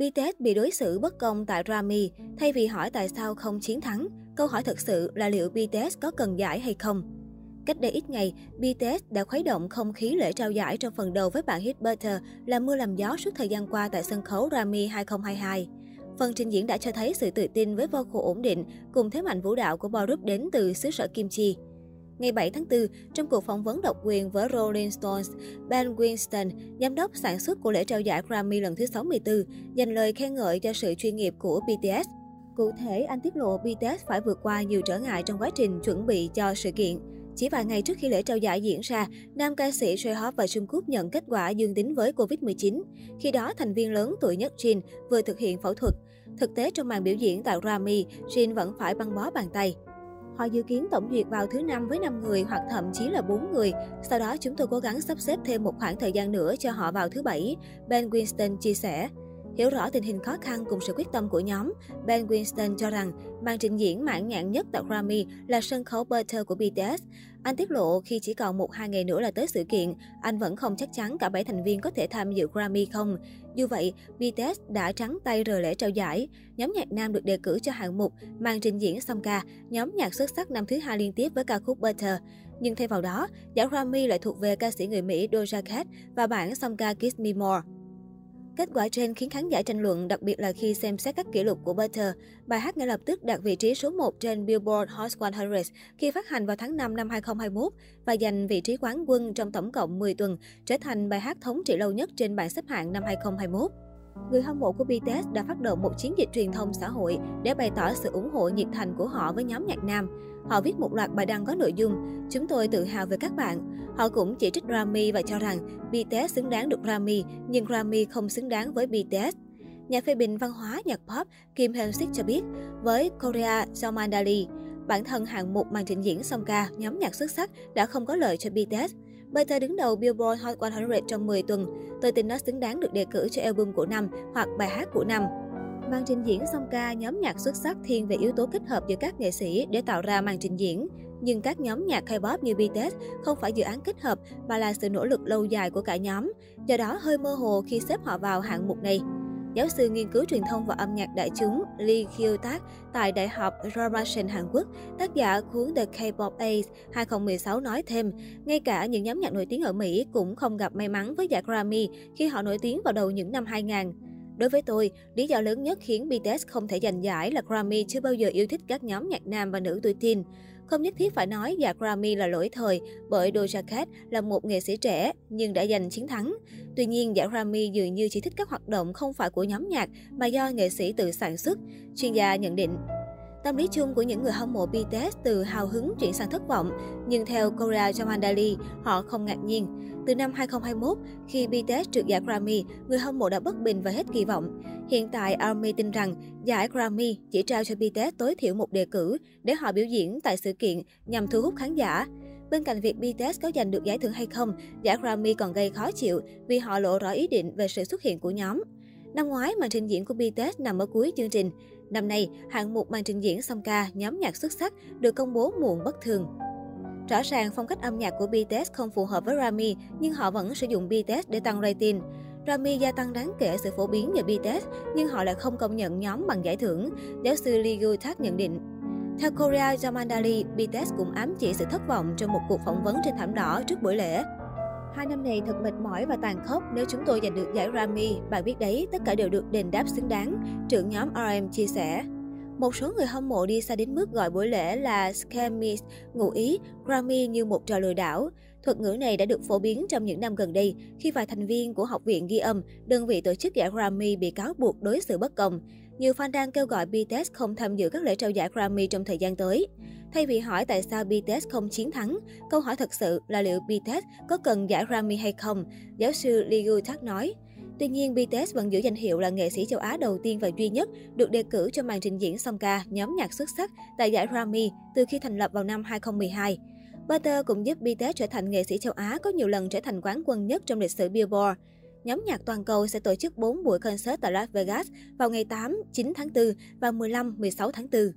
BTS bị đối xử bất công tại Grammy, thay vì hỏi tại sao không chiến thắng, câu hỏi thật sự là liệu BTS có cần giải hay không. Cách đây ít ngày, BTS đã khuấy động không khí lễ trao giải trong phần đầu với bản hit Butter là mưa làm gió suốt thời gian qua tại sân khấu Grammy 2022. Phần trình diễn đã cho thấy sự tự tin với vocal ổn định cùng thế mạnh vũ đạo của boy group đến từ xứ sở Kim Chi. Ngày 7 tháng 4, trong cuộc phỏng vấn độc quyền với Rolling Stones, Ben Winston, giám đốc sản xuất của lễ trao giải Grammy lần thứ 64, dành lời khen ngợi cho sự chuyên nghiệp của BTS. Cụ thể, anh tiết lộ BTS phải vượt qua nhiều trở ngại trong quá trình chuẩn bị cho sự kiện. Chỉ vài ngày trước khi lễ trao giải diễn ra, nam ca sĩ J-Hope và Jungkook nhận kết quả dương tính với Covid-19. Khi đó, thành viên lớn tuổi nhất Jin vừa thực hiện phẫu thuật. Thực tế, trong màn biểu diễn tại Grammy, Jin vẫn phải băng bó bàn tay. Họ dự kiến tổng duyệt vào thứ năm với 5 người hoặc thậm chí là 4 người. Sau đó chúng tôi cố gắng sắp xếp thêm một khoảng thời gian nữa cho họ vào thứ bảy, Ben Winston chia sẻ. Hiểu rõ tình hình khó khăn cùng sự quyết tâm của nhóm, Ben Winston cho rằng màn trình diễn mãn nhãn nhất tại Grammy là sân khấu Butter của BTS. Anh tiết lộ khi chỉ còn một hai ngày nữa là tới sự kiện, anh vẫn không chắc chắn cả bảy thành viên có thể tham dự Grammy không. Dù vậy, BTS đã trắng tay rời lễ trao giải. Nhóm nhạc nam được đề cử cho hạng mục màn trình diễn song ca, nhóm nhạc xuất sắc năm thứ hai liên tiếp với ca khúc Butter. Nhưng thay vào đó, giải Grammy lại thuộc về ca sĩ người Mỹ Doja Cat và bản song ca Kiss Me More. Kết quả trên khiến khán giả tranh luận, đặc biệt là khi xem xét các kỷ lục của Butter. Bài hát ngay lập tức đạt vị trí số 1 trên Billboard Hot 100 khi phát hành vào tháng 5 năm 2021 và giành vị trí quán quân trong tổng cộng 10 tuần, trở thành bài hát thống trị lâu nhất trên bảng xếp hạng năm 2021. Người hâm mộ của BTS đã phát động một chiến dịch truyền thông xã hội để bày tỏ sự ủng hộ nhiệt thành của họ với nhóm nhạc nam. Họ viết một loạt bài đăng có nội dung Chúng tôi tự hào về các bạn. Họ cũng chỉ trích Grammy và cho rằng BTS xứng đáng được Grammy, nhưng Grammy không xứng đáng với BTS. Nhà phê bình văn hóa nhạc pop Kim Hyun Sik cho biết, với Korea Jomandali, bản thân hạng mục màn trình diễn song ca, nhóm nhạc xuất sắc đã không có lợi cho BTS. Butter đứng đầu Billboard Hot 100 trong 10 tuần. Tôi tin nó xứng đáng được đề cử cho album của năm hoặc bài hát của năm. Màn trình diễn song ca, nhóm nhạc xuất sắc thiên về yếu tố kết hợp giữa các nghệ sĩ để tạo ra màn trình diễn. Nhưng các nhóm nhạc K-pop như BTS không phải dự án kết hợp mà là sự nỗ lực lâu dài của cả nhóm. Do đó hơi mơ hồ khi xếp họ vào hạng mục này. Giáo sư nghiên cứu truyền thông và âm nhạc đại chúng Lee Kyo Tak tại Đại học Ramachan Hàn Quốc, tác giả cuốn The K-pop Ace 2016 nói thêm, ngay cả những nhóm nhạc nổi tiếng ở Mỹ cũng không gặp may mắn với giải Grammy khi họ nổi tiếng vào đầu những năm 2000. Đối với tôi, lý do lớn nhất khiến BTS không thể giành giải là Grammy chưa bao giờ yêu thích các nhóm nhạc nam và nữ tuổi teen. Không nhất thiết phải nói giải Grammy là lỗi thời, bởi Doja Cat là một nghệ sĩ trẻ nhưng đã giành chiến thắng. Tuy nhiên, giải Grammy dường như chỉ thích các hoạt động không phải của nhóm nhạc mà do nghệ sĩ tự sản xuất. Chuyên gia nhận định, Tâm lý chung của những người hâm mộ BTS từ hào hứng chuyển sang thất vọng, nhưng theo Korea Jamandali, họ không ngạc nhiên. Từ năm 2021, khi BTS trượt giải Grammy, người hâm mộ đã bất bình và hết kỳ vọng. Hiện tại, ARMY tin rằng giải Grammy chỉ trao cho BTS tối thiểu một đề cử để họ biểu diễn tại sự kiện nhằm thu hút khán giả. Bên cạnh việc BTS có giành được giải thưởng hay không, giải Grammy còn gây khó chịu vì họ lộ rõ ý định về sự xuất hiện của nhóm. Năm ngoái, màn trình diễn của BTS nằm ở cuối chương trình. Năm nay, hạng mục màn trình diễn song ca nhóm nhạc xuất sắc được công bố muộn bất thường. Rõ ràng phong cách âm nhạc của BTS không phù hợp với Rami, nhưng họ vẫn sử dụng BTS để tăng rating. Rami gia tăng đáng kể sự phổ biến nhờ BTS, nhưng họ lại không công nhận nhóm bằng giải thưởng, giáo sư Lee Gu Tak nhận định. Theo Korea Jamandali, BTS cũng ám chỉ sự thất vọng trong một cuộc phỏng vấn trên thảm đỏ trước buổi lễ. Hai năm này thật mệt mỏi và tàn khốc nếu chúng tôi giành được giải Grammy. Bạn biết đấy, tất cả đều được đền đáp xứng đáng, trưởng nhóm RM chia sẻ. Một số người hâm mộ đi xa đến mức gọi buổi lễ là Scammies, ngụ ý Grammy như một trò lừa đảo. Thuật ngữ này đã được phổ biến trong những năm gần đây khi vài thành viên của Học viện ghi âm, đơn vị tổ chức giải Grammy bị cáo buộc đối xử bất công. Nhiều fan đang kêu gọi BTS không tham dự các lễ trao giải Grammy trong thời gian tới. Thay vì hỏi tại sao BTS không chiến thắng, câu hỏi thật sự là liệu BTS có cần giải Grammy hay không, giáo sư Lee Gu Tak nói. Tuy nhiên, BTS vẫn giữ danh hiệu là nghệ sĩ châu Á đầu tiên và duy nhất được đề cử cho màn trình diễn song ca nhóm nhạc xuất sắc tại giải Grammy từ khi thành lập vào năm 2012. Butter cũng giúp BTS trở thành nghệ sĩ châu Á có nhiều lần trở thành quán quân nhất trong lịch sử Billboard. Nhóm nhạc toàn cầu sẽ tổ chức 4 buổi concert tại Las Vegas vào ngày 8, 9 tháng 4 và 15, 16 tháng 4.